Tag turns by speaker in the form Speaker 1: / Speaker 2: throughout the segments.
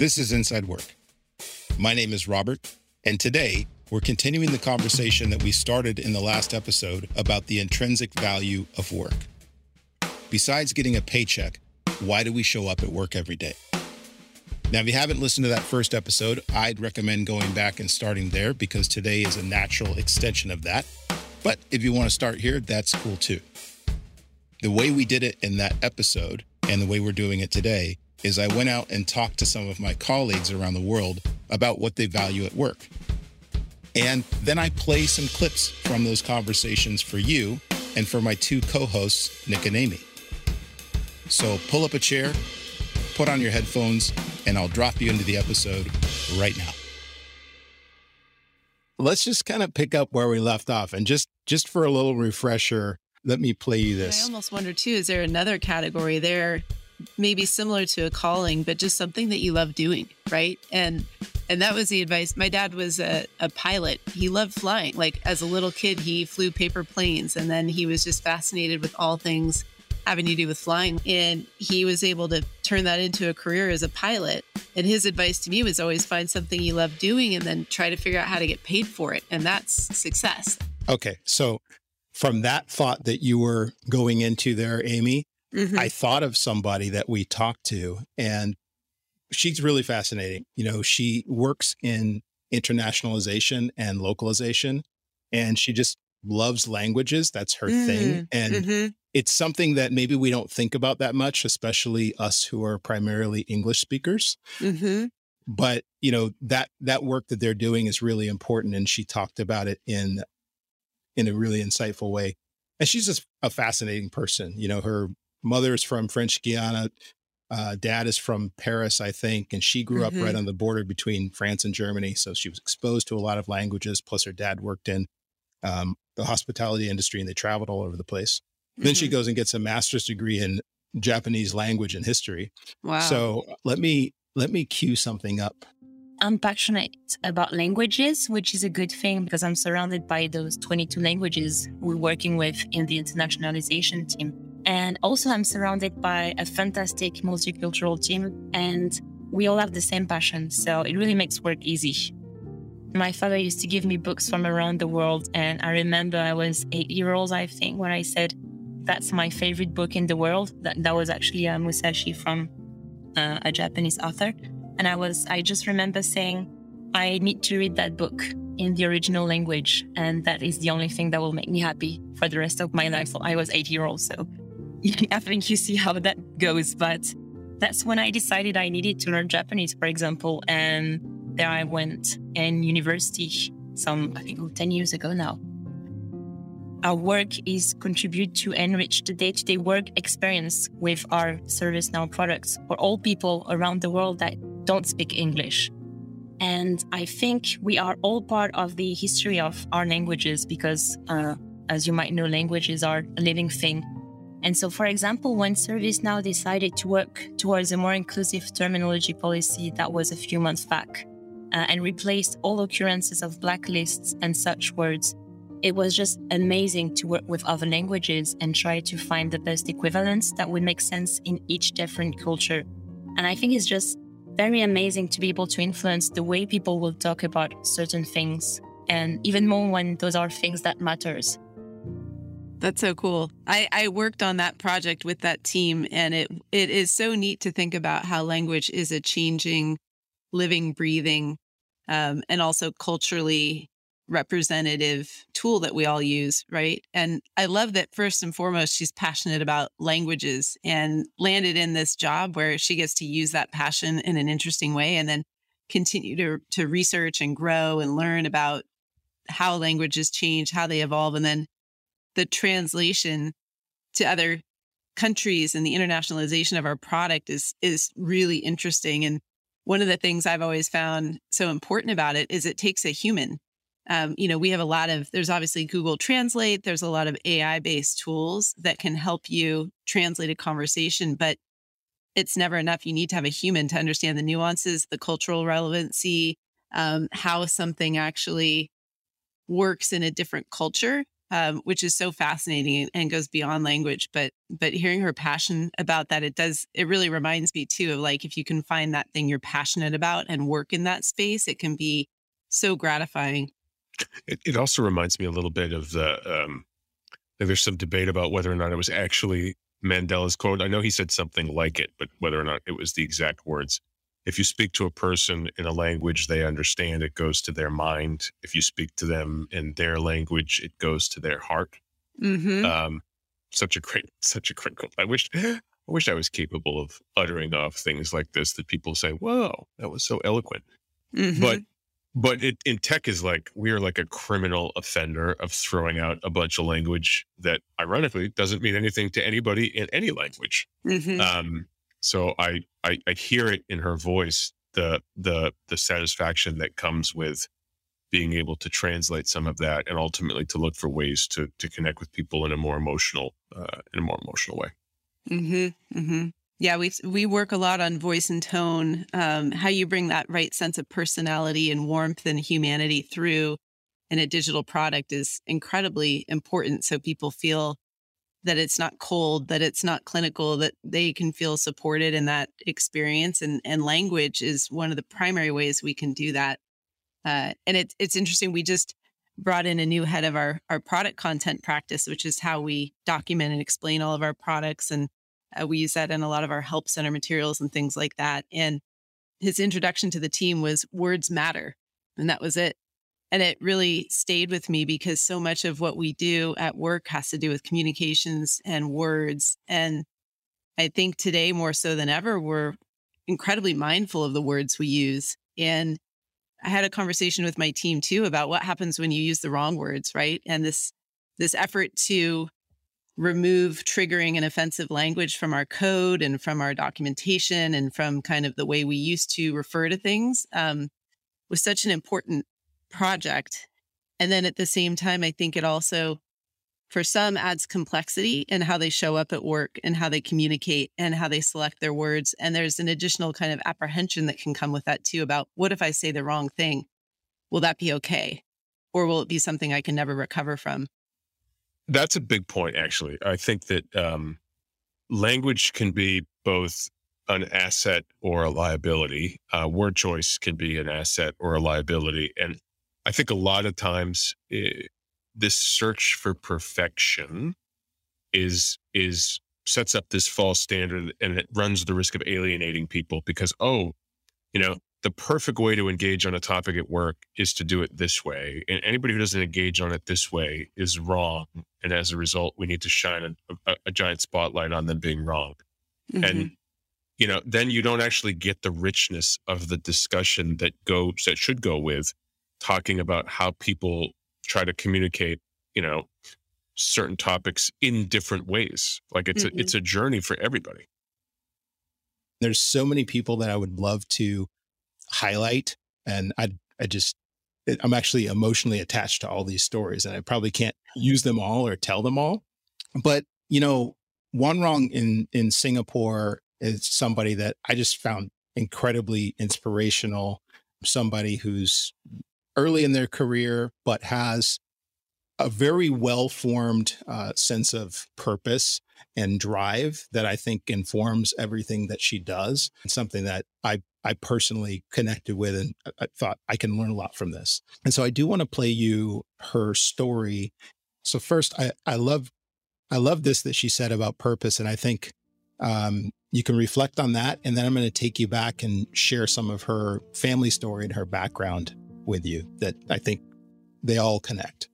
Speaker 1: This is Inside Work. My name is Robert, and today we're continuing the conversation that we started in the last episode about the intrinsic value of work. Besides getting a paycheck, why do we show up at work every day? Now, if you haven't listened to that first episode, I'd recommend going back and starting there because today is a natural extension of that. But if you want to start here, that's cool too. The way we did it in that episode and the way we're doing it today is I went out and talked to some of my colleagues around the world about what they value at work. And then I play some clips from those conversations for you and for my two co hosts, Nick and Amy. So pull up a chair, put on your headphones, and I'll drop you into the episode right now. Let's just kind of pick up where we left off and just just for a little refresher, let me play you this.
Speaker 2: I almost wonder too, is there another category there maybe similar to a calling, but just something that you love doing, right? And and that was the advice. My dad was a, a pilot. He loved flying. Like as a little kid, he flew paper planes and then he was just fascinated with all things having to do with flying. And he was able to turn that into a career as a pilot. And his advice to me was always find something you love doing and then try to figure out how to get paid for it. And that's success.
Speaker 1: Okay. So from that thought that you were going into there, Amy, mm-hmm. I thought of somebody that we talked to and she's really fascinating. You know, she works in internationalization and localization and she just loves languages. That's her mm-hmm. thing. And mm-hmm. it's something that maybe we don't think about that much, especially us who are primarily English speakers. Mm-hmm. But you know that that work that they're doing is really important, and she talked about it in in a really insightful way. And she's just a fascinating person. You know, her mother is from French Guiana. Uh, dad is from Paris, I think, and she grew up right mm-hmm. on the border between France and Germany. So she was exposed to a lot of languages. Plus, her dad worked in um, the hospitality industry and they traveled all over the place. Mm-hmm. Then she mm-hmm. goes and gets a master's degree in Japanese language and history. Wow. So let me let me cue something up.
Speaker 3: I'm passionate about languages, which is a good thing because I'm surrounded by those 22 languages we're working with in the internationalization team. And also, I'm surrounded by a fantastic multicultural team, and we all have the same passion. So it really makes work easy. My father used to give me books from around the world. And I remember I was eight years old, I think, when I said, that's my favorite book in the world. That, that was actually a Musashi from uh, a Japanese author. And I was, I just remember saying, I need to read that book in the original language. And that is the only thing that will make me happy for the rest of my life. So I was eight years old. So I think you see how that goes. But that's when I decided I needed to learn Japanese, for example. And there I went in university some, I think, 10 years ago now. Our work is contribute to enrich the day-to-day work experience with our ServiceNow products for all people around the world that don't speak English. And I think we are all part of the history of our languages because, uh, as you might know, languages are a living thing. And so, for example, when ServiceNow decided to work towards a more inclusive terminology policy that was a few months back, uh, and replaced all occurrences of blacklists and such words. It was just amazing to work with other languages and try to find the best equivalents that would make sense in each different culture. And I think it's just very amazing to be able to influence the way people will talk about certain things, and even more when those are things that matters.
Speaker 2: That's so cool. I, I worked on that project with that team, and it it is so neat to think about how language is a changing living, breathing, um, and also culturally representative tool that we all use, right? And I love that first and foremost, she's passionate about languages and landed in this job where she gets to use that passion in an interesting way and then continue to, to research and grow and learn about how languages change, how they evolve, and then the translation to other countries and the internationalization of our product is is really interesting and one of the things I've always found so important about it is it takes a human. Um, you know, we have a lot of, there's obviously Google Translate, there's a lot of AI based tools that can help you translate a conversation, but it's never enough. You need to have a human to understand the nuances, the cultural relevancy, um, how something actually works in a different culture. um, which is so fascinating and goes beyond language. But but hearing her passion about that, it does it really reminds me too of like if you can find that thing you're passionate about and work in that space, it can be so gratifying.
Speaker 4: It, it also reminds me a little bit of the um, there's some debate about whether or not it was actually Mandela's quote. I know he said something like it, but whether or not it was the exact words. If you speak to a person in a language they understand, it goes to their mind. If you speak to them in their language, it goes to their heart.
Speaker 2: Mm-hmm.
Speaker 4: Um, such a great, such a great quote. I wish, I wish I was capable of uttering off things like this that people say, "Whoa, that was so eloquent."
Speaker 2: Mm-hmm.
Speaker 4: But but it, in tech is like we are like a criminal offender of throwing out a bunch of language that ironically doesn't mean anything to anybody in any language
Speaker 2: Mhm.
Speaker 4: um so I, I i hear it in her voice the the the satisfaction that comes with being able to translate some of that and ultimately to look for ways to to connect with people in a more emotional uh, in a more emotional way
Speaker 2: Mm-hmm. Mm-hmm. Yeah, we we work a lot on voice and tone, um, how you bring that right sense of personality and warmth and humanity through in a digital product is incredibly important. So people feel that it's not cold, that it's not clinical, that they can feel supported in that experience. And and language is one of the primary ways we can do that. Uh, and it, it's interesting. We just brought in a new head of our our product content practice, which is how we document and explain all of our products and uh, we use that in a lot of our help center materials and things like that. And his introduction to the team was words matter. And that was it. And it really stayed with me because so much of what we do at work has to do with communications and words. And I think today, more so than ever, we're incredibly mindful of the words we use. And I had a conversation with my team too about what happens when you use the wrong words, right? And this this effort to remove triggering and offensive language from our code and from our documentation and from kind of the way we used to refer to things um, was such an important project. And then at the same time, I think it also, for some, adds complexity in how they show up at work and how they communicate and how they select their words. And there's an additional kind of apprehension that can come with that too about what if I say the wrong thing? Will that be okay? Or will it be something I can never recover from?
Speaker 4: That's a big point, actually. I think that um, language can be both an asset or a liability. Uh, word choice can be an asset or a liability. And I think a lot of times eh, this search for perfection is is sets up this false standard and it runs the risk of alienating people because oh you know the perfect way to engage on a topic at work is to do it this way. And anybody who doesn't engage on it this way is wrong. And as a result, we need to shine a, a, a giant spotlight on them being wrong.
Speaker 2: Mhm.
Speaker 4: And, you know, then you don't actually get the richness of the discussion that goes, that should go with talking about how people try to communicate, you know, certain topics in different ways. Like it's
Speaker 2: Mhm.
Speaker 4: a, it's a journey for everybody.
Speaker 1: There's so many people that I would love to highlight, and I I just I'm actually emotionally attached to all these stories, and I probably can't use them all or tell them all. But you know, one wrong in in Singapore is somebody that I just found incredibly inspirational. Somebody who's early in their career, but has a very well formed uh, sense of purpose and drive that I think informs everything that she does. It's something that I I personally connected with and I thought I can learn a lot from this. And so I do want to play you her story. So first I I love I love this that she said about purpose and I think um, you can reflect on that and then I'm going to take you back and share some of her family story and her background with you that I think they all connect.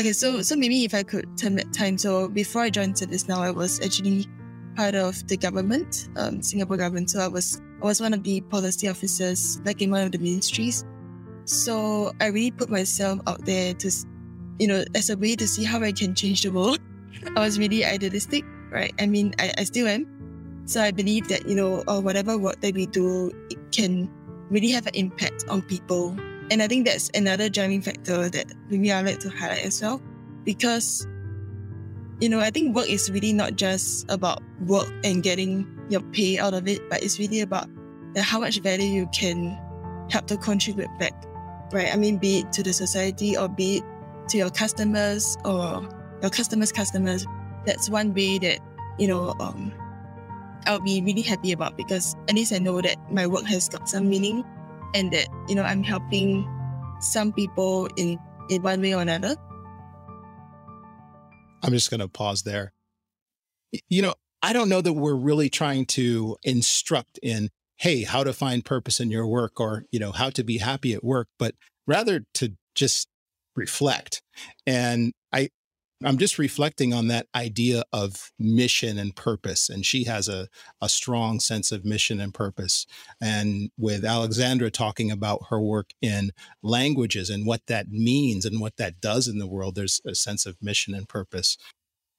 Speaker 5: Okay, so so maybe if I could turn back time. So before I joined ServiceNow, I was actually part of the government, um, Singapore government. So I was I was one of the policy officers like in one of the ministries. So I really put myself out there to, you know, as a way to see how I can change the world. I was really idealistic, right? I mean, I, I still am. So I believe that you know, or whatever work that we do, it can really have an impact on people and I think that's another driving factor that maybe I'd like to highlight as well. Because, you know, I think work is really not just about work and getting your pay out of it, but it's really about how much value you can help to contribute back, right? I mean, be it to the society or be it to your customers or your customers' customers, that's one way that, you know, um, I'll be really happy about because at least I know that my work has got some meaning and that, you know, I'm helping some people in, in one way or another.
Speaker 1: I'm just going to pause there. You know, I don't know that we're really trying to instruct in, hey, how to find purpose in your work or, you know, how to be happy at work, but rather to just reflect. And I'm just reflecting on that idea of mission and purpose. And she has a, a strong sense of mission and purpose. And with Alexandra talking about her work in languages and what that means and what that does in the world, there's a sense of mission and purpose.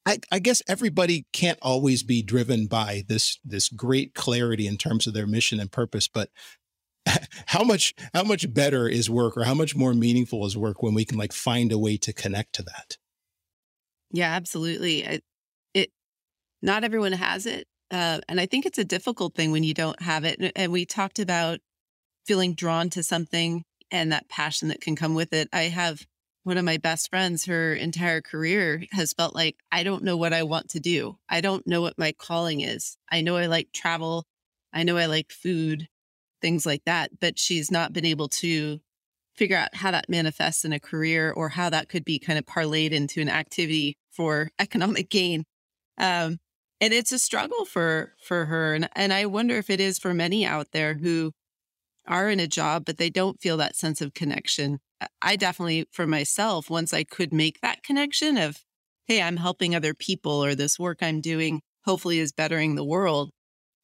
Speaker 1: I, I guess everybody can't always be driven by this this great clarity in terms of their mission and purpose, but how much how much better is work or how much more meaningful is work when we can like find a way to connect to that
Speaker 2: yeah, absolutely. It, it not everyone has it. Uh, and I think it's a difficult thing when you don't have it. And we talked about feeling drawn to something and that passion that can come with it. I have one of my best friends, her entire career has felt like, I don't know what I want to do. I don't know what my calling is. I know I like travel. I know I like food, things like that. But she's not been able to figure out how that manifests in a career or how that could be kind of parlayed into an activity for economic gain. Um, and it's a struggle for for her, and and I wonder if it is for many out there who are in a job but they don't feel that sense of connection. I definitely, for myself, once I could make that connection of, hey, I'm helping other people, or this work I'm doing hopefully is bettering the world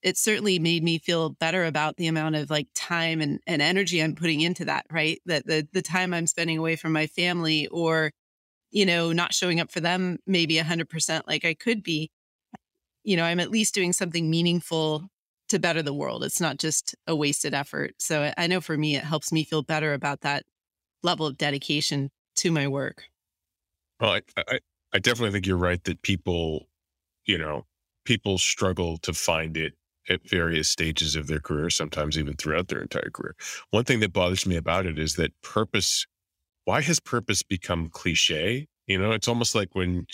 Speaker 2: it certainly made me feel better about the amount of like time and, and energy I'm putting into that, right? That the the time I'm spending away from my family or, you know, not showing up for them maybe a hundred percent like I could be. You know, I'm at least doing something meaningful to better the world. It's not just a wasted effort. So I know for me it helps me feel better about that level of dedication to my work.
Speaker 4: Well, I, I, I definitely think you're right that people, you know, people struggle to find it at various stages of their career, sometimes even throughout their entire career. One thing that bothers me about it is that purpose, why has purpose become cliche? You know, it's almost like when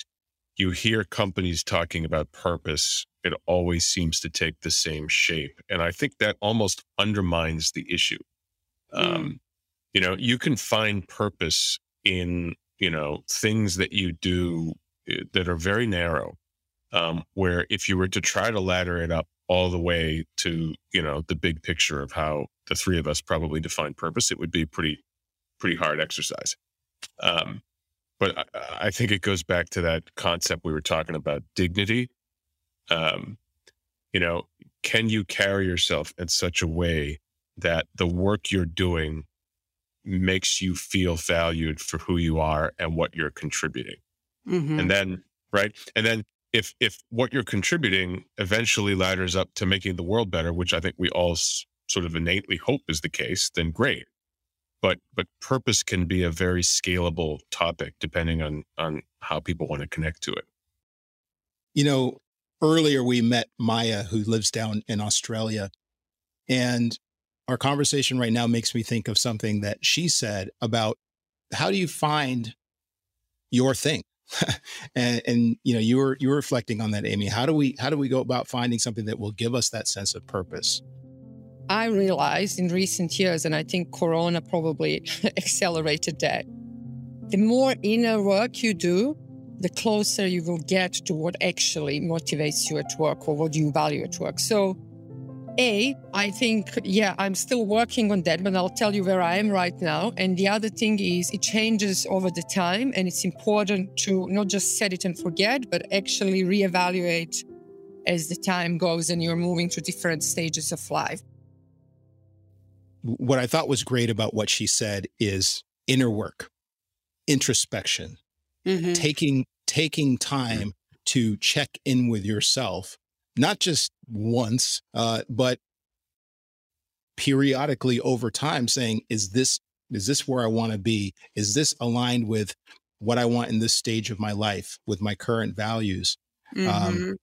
Speaker 4: you hear companies talking about purpose, it always seems to take the same shape. And I think that almost undermines the issue. Mm. Um, you know, you can find purpose in, you know, things that you do eh, that are very narrow. Um, where if you were to try to ladder it up all the way to you know the big picture of how the three of us probably define purpose it would be pretty pretty hard exercise um, but I, I, think it goes back to that concept we were talking about dignity um, you know can you carry yourself in such a way that the work you're doing makes you feel valued for who you are and what you're contributing mm-hmm. and then right and then if if what you're contributing eventually ladders up to making the world better, which I think we all s- sort of innately hope is the case, then great. But but purpose can be a very scalable topic depending on on how people want to connect to it.
Speaker 1: You know, earlier we met Maya, who lives down in Australia, and our conversation right now makes me think of something that she said about how do you find your thing? And, and you know you were you were reflecting on that amy. How do we how do we go about finding something that will give us that sense of purpose
Speaker 6: i realized in recent years and i think corona probably accelerated that the more inner work you do the closer you will get to what actually motivates you at work or what you value at work so a, I think, yeah, I'm still working on that, but I'll tell you where I am right now. And the other thing is it changes over the time. And it's important to not just set it and forget, but actually reevaluate as the time goes and you're moving to different stages of life.
Speaker 1: What I thought was great about what she said is inner work, introspection, mm-hmm. taking taking time to check in with yourself not just once, uh, but periodically over time saying, is this, is this where I want to be? Is this aligned with what I want in this stage of my life with my current values? Um, mm-hmm. Um,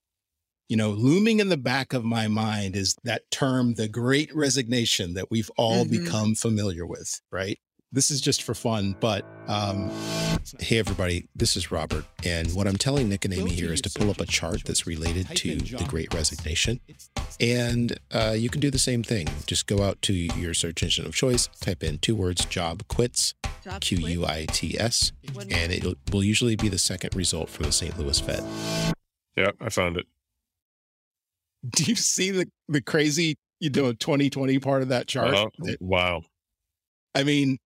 Speaker 1: you know, looming in the back of my mind is that term, the great resignation that we've all mm-hmm. become familiar with, right? this is just for fun, but um, hey, everybody, this is Robert. And what I'm telling Nick and Amy here is to pull up a chart that's related to the great resignation. And uh, you can do the same thing. Just go out to your search engine of choice, type in two words job quits, Q U I T S, and it will usually be the second result for the St. Louis Fed.
Speaker 4: Yeah, I found it.
Speaker 1: Do you see the, the crazy, you know, 2020 part of that chart? Uh,
Speaker 4: wow.
Speaker 1: I mean,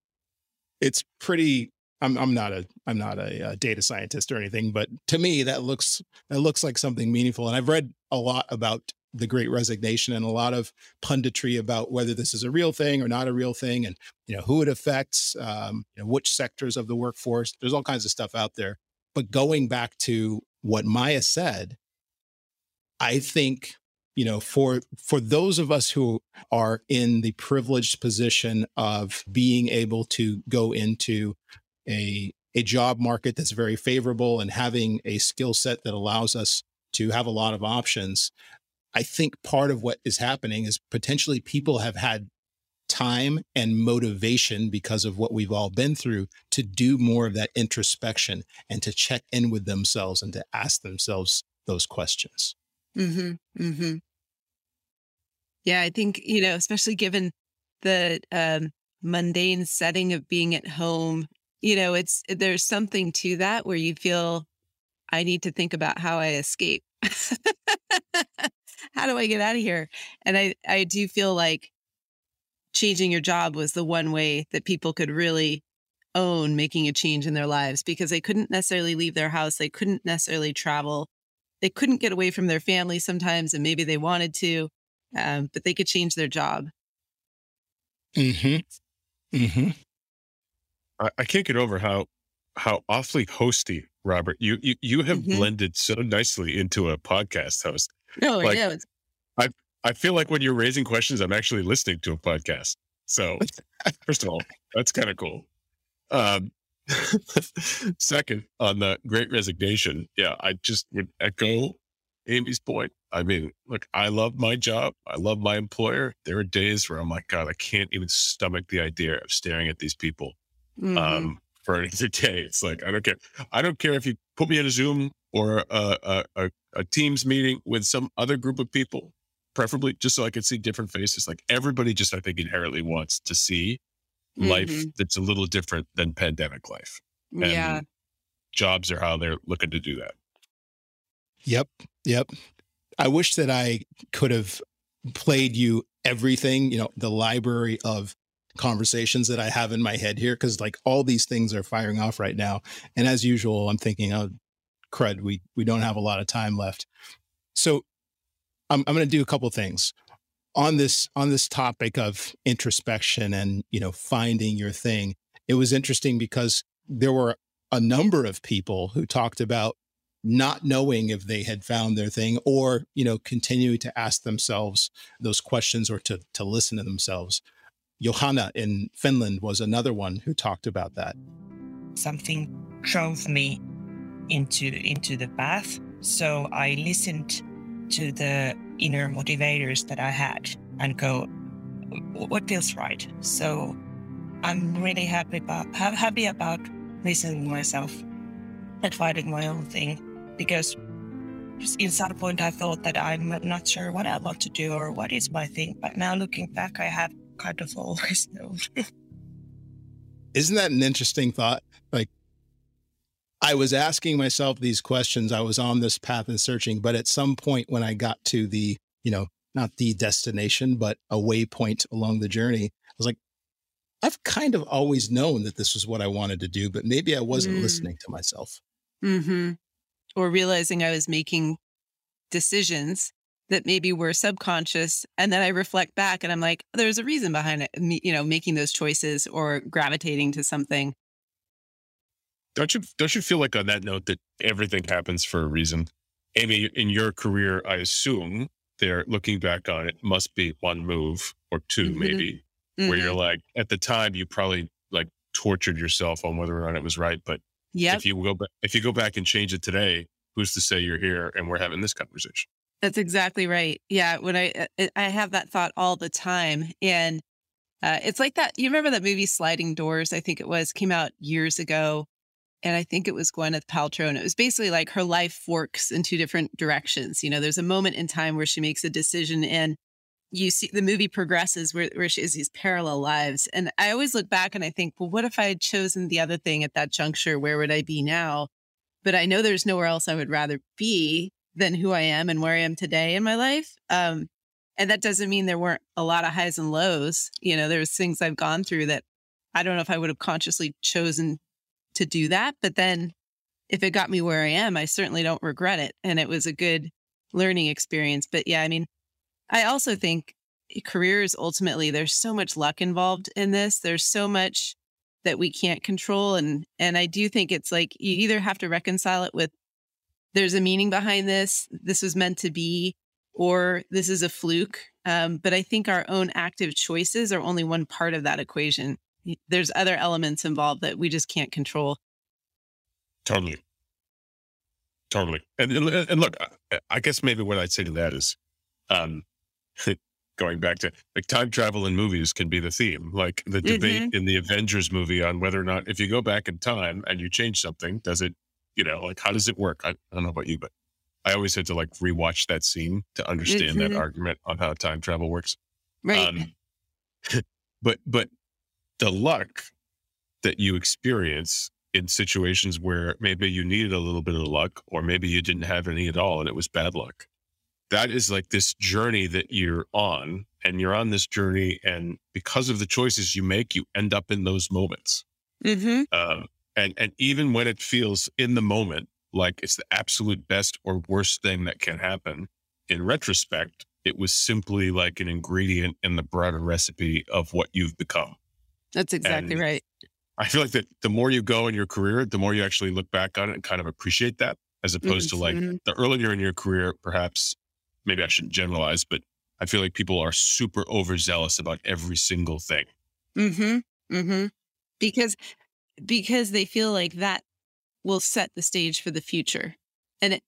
Speaker 1: it's pretty I'm I'm not a I'm not a, a, data scientist or anything, but to me that looks that looks like something meaningful. And I've read a lot about the Great Resignation and a lot of punditry about whether this is a real thing or not a real thing, and you know who it affects, um, you know which sectors of the workforce. There's all kinds of stuff out there. But going back to what Maya said, I think you know for for those of us who are in the privileged position of being able to go into a a job market that's very favorable and having a skill set that allows us to have a lot of options i think part of what is happening is potentially people have had time and motivation because of what we've all been through to do more of that introspection and to check in with themselves and to ask themselves those questions
Speaker 2: Mm-hmm. Mm-hmm. Yeah, I think, you know, especially given the um, mundane setting of being at home, you know, it's there's something to that where you feel I need to think about how I escape. how do I get out of here? And I I do feel like changing your job was the one way that people could really own making a change in their lives because they couldn't necessarily leave their house, they couldn't necessarily travel they couldn't get away from their family sometimes and maybe they wanted to um, but they could change their job.
Speaker 1: Mm-hmm. Mm-hmm.
Speaker 4: I, I can't get over how how awfully hosty robert you you, you have mm-hmm. blended so nicely into a podcast host.
Speaker 2: No like, yeah
Speaker 4: i i feel like when you're raising questions i'm actually listening to a podcast. So first of all that's kind of cool. Um Second, on the great resignation, yeah, I just would echo Amy's point. I mean, look, I love my job. I love my employer. There are days where I'm like, God, I can't even stomach the idea of staring at these people mm-hmm. um, for another day. It's like, I don't care. I don't care if you put me in a Zoom or a, a, a, a Teams meeting with some other group of people, preferably just so I can see different faces. Like everybody just, I think, inherently wants to see mm-hmm. life that's a little different than pandemic life.
Speaker 2: And yeah.
Speaker 4: Jobs are how they're looking to do that.
Speaker 1: Yep. Yep. I wish that I could have played you everything, you know, the library of conversations that I have in my head here, because like all these things are firing off right now. And as usual, I'm thinking, oh, crud, we we don't have a lot of time left. So I'm I'm going to do a couple things on this on this topic of introspection and you know finding your thing it was interesting because there were a number of people who talked about not knowing if they had found their thing or you know continuing to ask themselves those questions or to to listen to themselves. Johanna in finland was another one who talked about that.
Speaker 7: Something drove me into into the path. So i listened to the inner motivators that I had and go, what feels right? So I'm really happy about happy about listening to myself and finding my own thing because in some point I thought that I'm not sure what I want to do or what is my thing. But now looking back, I have kind of always known.
Speaker 1: Isn't that an interesting thought? Like I was asking myself these questions. I was on this path and searching, but at some point when I got to the, you know, not the destination, but a waypoint along the journey, I was like, I've kind of always known that this was what I wanted to do, but maybe I wasn't mm. listening to myself.
Speaker 2: Mm-hmm. Or realizing I was making decisions that maybe were subconscious. And then I reflect back and I'm like, there's a reason behind it, you know, making those choices or gravitating to something
Speaker 4: don't you don't you feel like on that note that everything happens for a reason? Amy, in your career, I assume they're looking back on it must be one move or 2 mm-hmm. maybe, mm-hmm. where you're mm-hmm. like at the time you probably like tortured yourself on whether or not it was right. But
Speaker 2: yeah,
Speaker 4: if you go back if you go back and change it today, who's to say you're here and we're having this conversation?
Speaker 2: That's exactly right. Yeah, when I uh, I have that thought all the time, and Uh, it's like that. You remember that movie Sliding Doors? I think it was came out years ago, and I think it was Gwyneth Paltrow, and it was basically like her life forks in two different directions. You know, there's a moment in time where she makes a decision, and you see the movie progresses where, where she has these parallel lives. And I always look back and I think, well, what if I had chosen the other thing at that juncture? Where would I be now? But I know there's nowhere else I would rather be than who I am and where I am today in my life. Um, and that doesn't mean there weren't a lot of highs and lows. You know, there's things I've gone through that I don't know if I would have consciously chosen to do that. But then if it got me where I am, I certainly don't regret it. And it was a good learning experience. But yeah, I mean, I also think careers ultimately, there's so much luck involved in this. There's so much that we can't control. And and I do think it's like you either have to reconcile it with there's a meaning behind this, this was meant to be, or this is a fluke. Um, but I think our own active choices are only one part of that equation. There's other elements involved that we just can't control.
Speaker 4: Totally. Totally. And and look, I guess maybe what I'd say to that is, um, going back to like time travel in movies can be the theme, like the debate mm-hmm. in the Avengers movie on whether or not if you go back in time and you change something, does it, you know, like how does it work? I, I don't know about you, but I always had to like rewatch that scene to understand mm-hmm. that argument on how time travel works.
Speaker 2: Right. Um,
Speaker 4: but but the luck that you experience in situations where maybe you needed a little bit of luck or maybe you didn't have any at all and it was bad luck. That is like this journey that you're on and you're on this journey and because of the choices you make, you end up in those moments.
Speaker 2: Mm-hmm.
Speaker 4: Um, and, and even when it feels in the moment like it's the absolute best or worst thing that can happen. In retrospect, it was simply like an ingredient in the broader recipe of what you've become.
Speaker 2: That's exactly and right.
Speaker 4: I feel like that the more you go in your career, the more you actually look back on it and kind of appreciate that, as opposed mm-hmm. to like mm-hmm. the earlier in your career, perhaps, maybe I shouldn't generalize, but I feel like people are super overzealous about every single thing.
Speaker 2: Mm-hmm. Mm-hmm. Because because they feel like that will set the stage for the future. And it,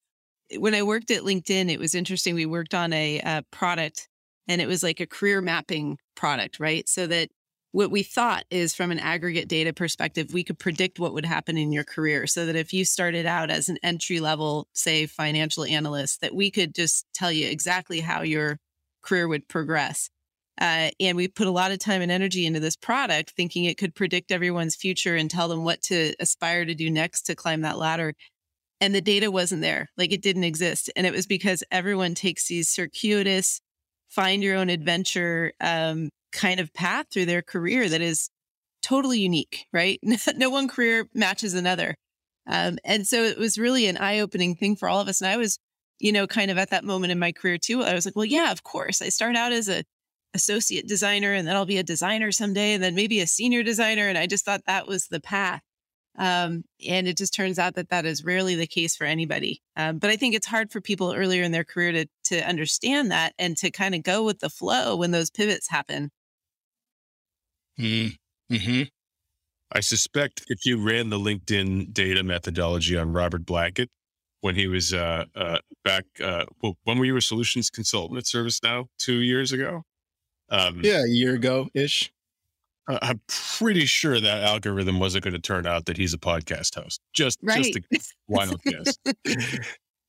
Speaker 2: when I worked at LinkedIn, it was interesting. We worked on a, a product and it was like a career mapping product, right? So that what we thought is from an aggregate data perspective, we could predict what would happen in your career so that if you started out as an entry level, say, financial analyst, that we could just tell you exactly how your career would progress. Uh, and we put a lot of time and energy into this product, thinking it could predict everyone's future and tell them what to aspire to do next to climb that ladder. And the data wasn't there, like it didn't exist. And it was because everyone takes these circuitous, find your own adventure um, kind of path through their career that is totally unique, right? no one career matches another. Um, and so it was really an eye opening thing for all of us. And I was, you know, kind of at that moment in my career too. I was like, well, yeah, of course. I start out as a associate designer and then I'll be a designer someday and then maybe a senior designer. And I just thought that was the path. Um, and it just turns out that that is rarely the case for anybody. Um, but I think it's hard for people earlier in their career to to understand that and to kind of go with the flow when those pivots happen.
Speaker 4: Hmm. Mm-hmm. I suspect if you ran the LinkedIn data methodology on Robert Blackett when he was uh, uh, back, uh, well, when were you a solutions consultant at ServiceNow? Two years ago?
Speaker 1: Um, yeah, a year ago ish.
Speaker 4: I'm pretty sure that algorithm wasn't going to turn out that he's a podcast host. Just, right. just a wild guess.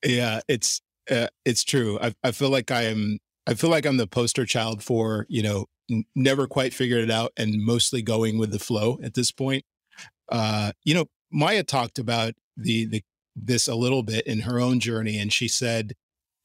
Speaker 1: yeah, it's uh, it's true. I, I feel like I am. I feel like I'm the poster child for you know n- never quite figured it out and mostly going with the flow at this point. Uh, you know, Maya talked about the the this a little bit in her own journey, and she said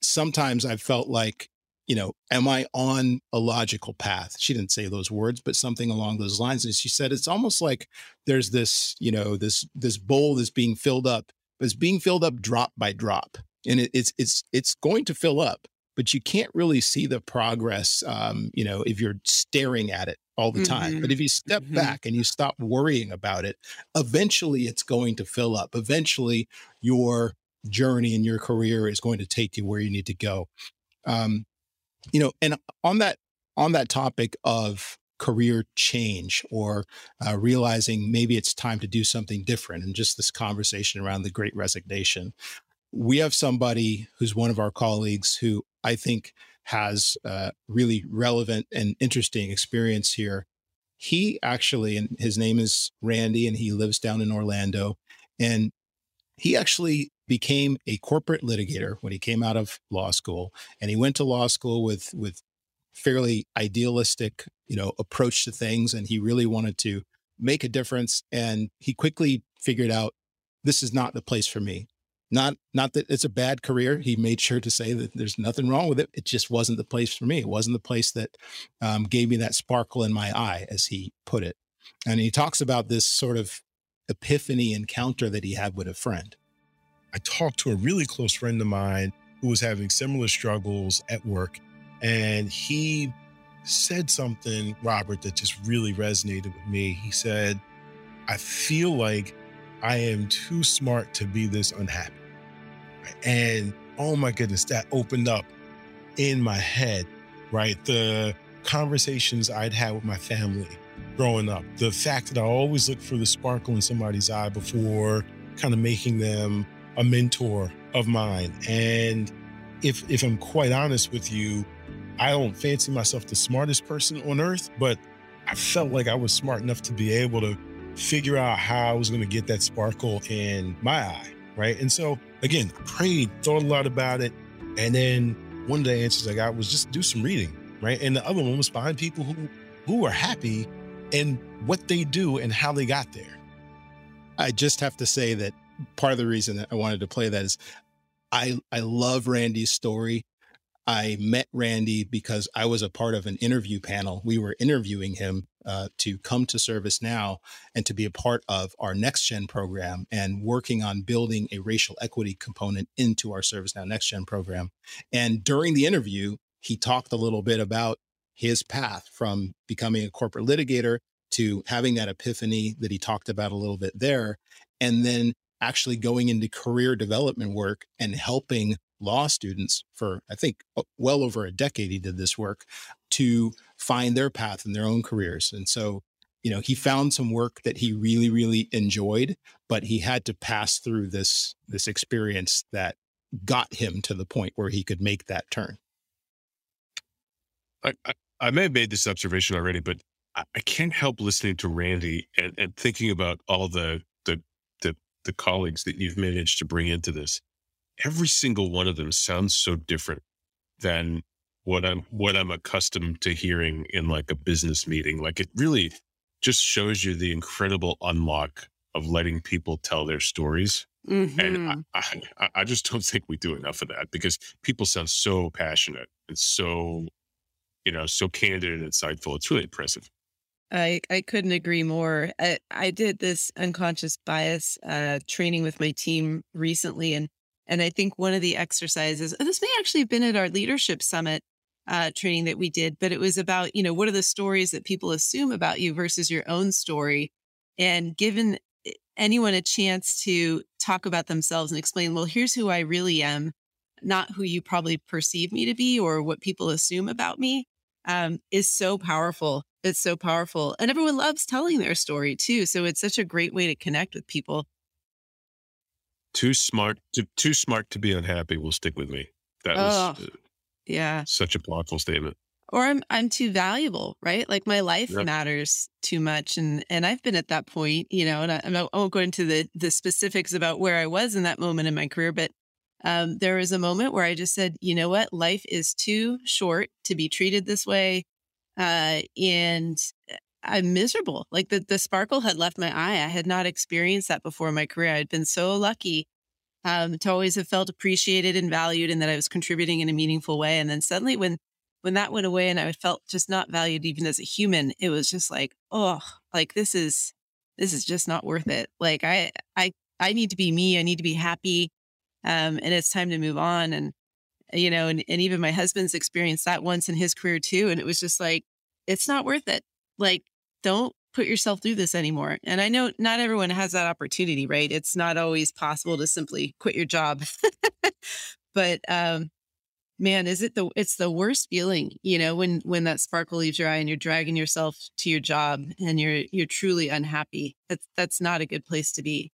Speaker 1: sometimes I felt like you know, am I on a logical path? She didn't say those words, but something along those lines. And she said, it's almost like there's this, you know, this, this bowl that's being filled up, but it's being filled up drop by drop. And it, it's, it's, it's going to fill up, but you can't really see the progress, um, you know, if you're staring at it all the time. Mm-hmm. But if you step mm-hmm. back and you stop worrying about it, eventually it's going to fill up. Eventually your journey in your career is going to take you where you need to go. Um, you know, and on that on that topic of career change or uh, realizing maybe it's time to do something different, and just this conversation around the Great Resignation, we have somebody who's one of our colleagues who I think has uh, really relevant and interesting experience here. he actually, and his name is Randy, and he lives down in Orlando. And he actually became a corporate litigator when he came out of law school. And he went to law school with, with fairly idealistic, you know, approach to things. And he really wanted to make a difference. And he quickly figured out this is not the place for me. Not not that it's a bad career. He made sure to say that there's nothing wrong with it. It just wasn't the place for me. It wasn't the place that um, gave me that sparkle in my eye, as he put it. And he talks about this sort of epiphany encounter that he had with a friend.
Speaker 8: I talked to a really close friend of mine who was having similar struggles at work, and he said something, Robert, that just really resonated with me. He said, I feel like I am too smart to be this unhappy. And oh my goodness, that opened up in my head, right? The conversations I'd had with my family growing up, the fact that I always looked for the sparkle in somebody's eye before kind of making them a mentor of mine. And if if I'm quite honest with you, I don't fancy myself the smartest person on earth, but I felt like I was smart enough to be able to figure out how I was going to get that sparkle in my eye. Right. And so again, prayed, thought a lot about it. And then one of the answers I got was just do some reading. Right. And the other one was find people who who are happy and what they do and how they got there.
Speaker 1: I just have to say that part of the reason that I wanted to play that is I I love Randy's story I met Randy because I was a part of an interview panel. We were interviewing him uh, to come to ServiceNow and to be a part of our Next Gen program and working on building a racial equity component into our ServiceNow Next Gen program. And during the interview, he talked a little bit about his path from becoming a corporate litigator to having that epiphany that he talked about a little bit there, and then actually going into career development work and helping law students for, I think, well over a decade. He did this work to find their path in their own careers. And so, you know, he found some work that he really, really enjoyed, but he had to pass through this this experience that got him to the point where he could make that turn.
Speaker 4: I, I, I may have made this observation already, but I, I can't help listening to Randy and, and thinking about all the, the the the colleagues that you've managed to bring into this every single one of them sounds so different than what I'm what I'm accustomed to hearing in like a business meeting. Like it really just shows you the incredible unlock of letting people tell their stories. Mm-hmm. And I, I, I just don't think we do enough of that because people sound so passionate and so, you know, so candid and insightful. It's really impressive.
Speaker 2: I, I couldn't agree more. I, I did this unconscious bias uh, training with my team recently, and and I think one of the exercises, this may actually have been at our leadership summit uh, training that we did, but it was about, you know, what are the stories that people assume about you versus your own story? And given eh, anyone a chance to talk about themselves and explain, well, here's who I really am, not who you probably perceive me to be or what people assume about me, um, is so powerful. It's so powerful. And everyone loves telling their story too. So it's such a great way to connect with people.
Speaker 4: Too smart to too smart to be unhappy will stick with me. That was oh, uh,
Speaker 2: yeah,
Speaker 4: such a powerful statement.
Speaker 2: Or I'm I'm too valuable, right? Like my life yep. matters too much, and and I've been at that point, you know. And I, I won't go into the the specifics about where I was in that moment in my career, but um, there was a moment where I just said, you know what, life is too short to be treated this way, uh, and I'm miserable. Like the, the sparkle had left my eye. I had not experienced that before in my career. I'd been so lucky um, to always have felt appreciated and valued and that I was contributing in a meaningful way. And then suddenly when, when that went away and I felt just not valued even as a human, it was just like, oh, like this is, this is just not worth it. Like I, I, I need to be me. I need to be happy. Um, and it's time to move on. And, you know, and, and even my husband's experienced that once in his career too. And it was just like, it's not worth it. Like don't put yourself through this anymore. And I know not everyone has that opportunity, right? It's not always possible to simply quit your job. but um man, is it the it's the worst feeling, you know, when when that sparkle leaves your eye and you're dragging yourself to your job and you're you're truly unhappy. That's that's not a good place to be.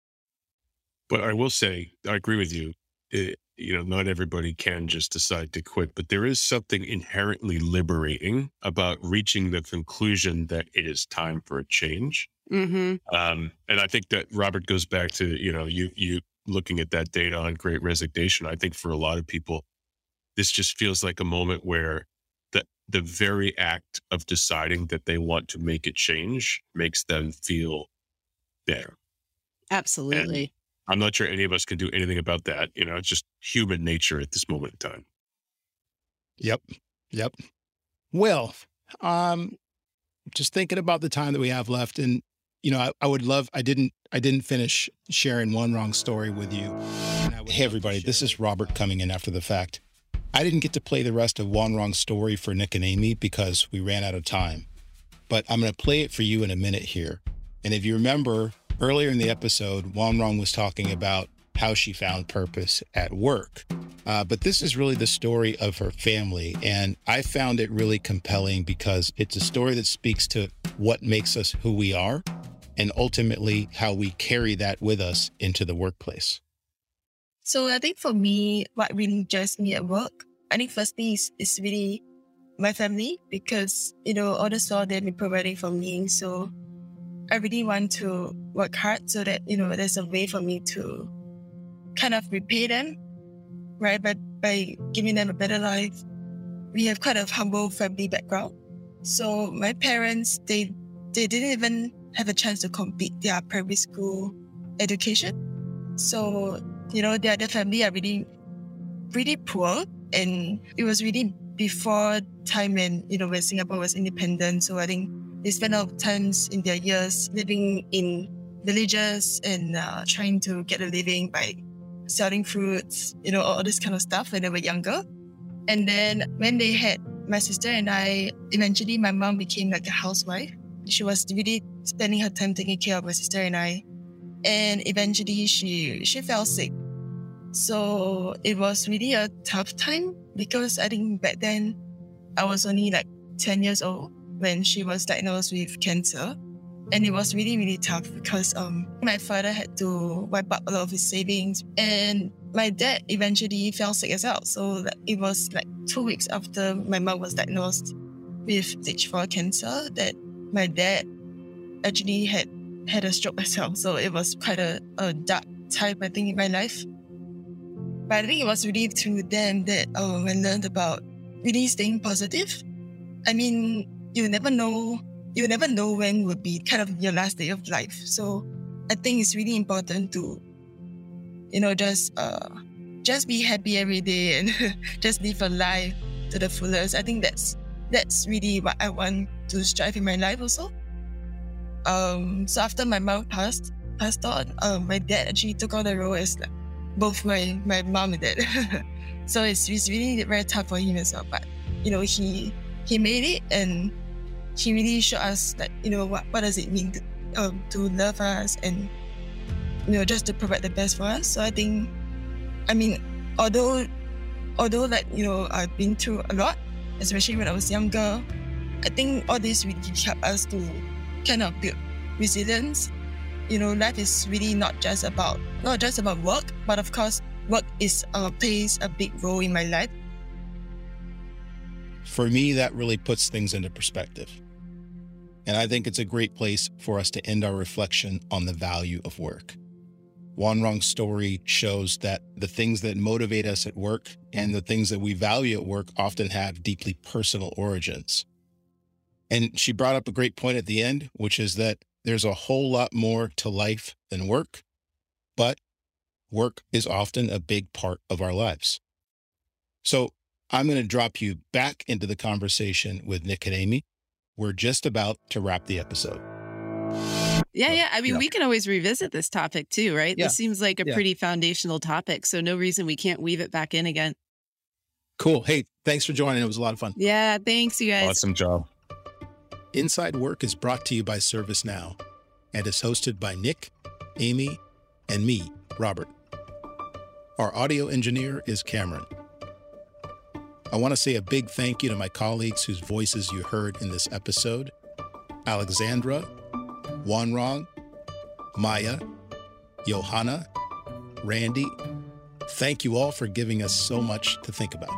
Speaker 4: But I will say, I agree with you. It, you know, not everybody can just decide to quit, but there is something inherently liberating about reaching the conclusion that it is time for a change.
Speaker 2: Mm-hmm.
Speaker 4: Um, and I think that Robert goes back to, you know, you, you looking at that data on great resignation. I think for a lot of people, this just feels like a moment where the, the very act of deciding that they want to make a change makes them feel better.
Speaker 2: Absolutely.
Speaker 4: And I'm not sure any of us can do anything about that. You know, it's just human nature at this moment in time.
Speaker 1: Yep. Yep. Well, um, just thinking about the time that we have left and you know, I, I, would love I didn't I didn't finish sharing Wanrong story with you. Hey everybody, this is Robert coming in after the fact. I didn't get to play the rest of Wanrong story for Nick and Amy because we ran out of time. But I'm gonna play it for you in a minute here. And if you remember, Earlier in the episode, Wanrong was talking about how she found purpose at work. Uh, but this is really the story of her family. And I found it really compelling because it's a story that speaks to what makes us who we are and ultimately how we carry that with us into the workplace.
Speaker 5: So I think for me, what really drives me at work, I think firstly is, is really my family because, you know, all the support they've been providing for me. So I really want to work hard so that, you know, there's a way for me to kind of repay them, right? But by giving them a better life. We have quite a humble family background. So my parents, they they didn't even have a chance to complete their primary school education. So, you know, their, their family are really, really poor. And it was really before time when, you know, when Singapore was independent. So I think they spend a lot of times in their years living in villages and uh, trying to get a living by selling fruits, you know, all this kind of stuff when they were younger. And then when they had my sister and I, eventually my mom became like a housewife. She was really spending her time taking care of my sister and I. And eventually she she fell sick. So it was really a tough time because I think back then I was only like 10 years old when she was diagnosed with cancer. And it was really, really tough because um, my father had to wipe out a lot of his savings. And my dad eventually fell sick as well. So it was like two weeks after my mom was diagnosed with stage four cancer that my dad actually had had a stroke as well. So it was quite a, a dark time, I think, in my life. But I think it was really through them that um, I learned about really staying positive. I mean, you never know you never know when would be kind of your last day of life. So I think it's really important to, you know, just uh just be happy every day and just live a life to the fullest. I think that's that's really what I want to strive in my life also. Um so after my mom passed passed on, um, my dad actually took on the role as like both my my mom and dad. so it's, it's really very tough for him as well. But you know, he he made it and he really showed us that you know what, what does it mean to, um, to love us and you know just to provide the best for us. So i think i mean although although like you know i've been through a lot especially when i was younger i think all this really helped us to kind of build resilience. You know life is really not just about not just about work but of course work is uh, plays a big role in my life
Speaker 1: for me, that really puts things into perspective. And I think it's a great place for us to end our reflection on the value of work. Wanrong's story shows that the things that motivate us at work and the things that we value at work often have deeply personal origins. And she brought up a great point at the end, which is that there's a whole lot more to life than work, but work is often a big part of our lives. So I'm going to drop you back into the conversation with Nick and Amy. We're just about to wrap the episode.
Speaker 2: Yeah, yeah. I mean, yeah. we can always revisit this topic too, right? Yeah. This seems like a yeah. pretty foundational topic. So, no reason we can't weave it back in again.
Speaker 1: Cool. Hey, thanks for joining. It was a lot of fun.
Speaker 2: Yeah, thanks, you guys.
Speaker 4: Awesome job.
Speaker 1: Inside Work is brought to you by ServiceNow and is hosted by Nick, Amy, and me, Robert. Our audio engineer is Cameron. I want to say a big thank you to my colleagues whose voices you heard in this episode Alexandra, Wanrong, Maya, Johanna, Randy, Thank you all for giving us so much to think about.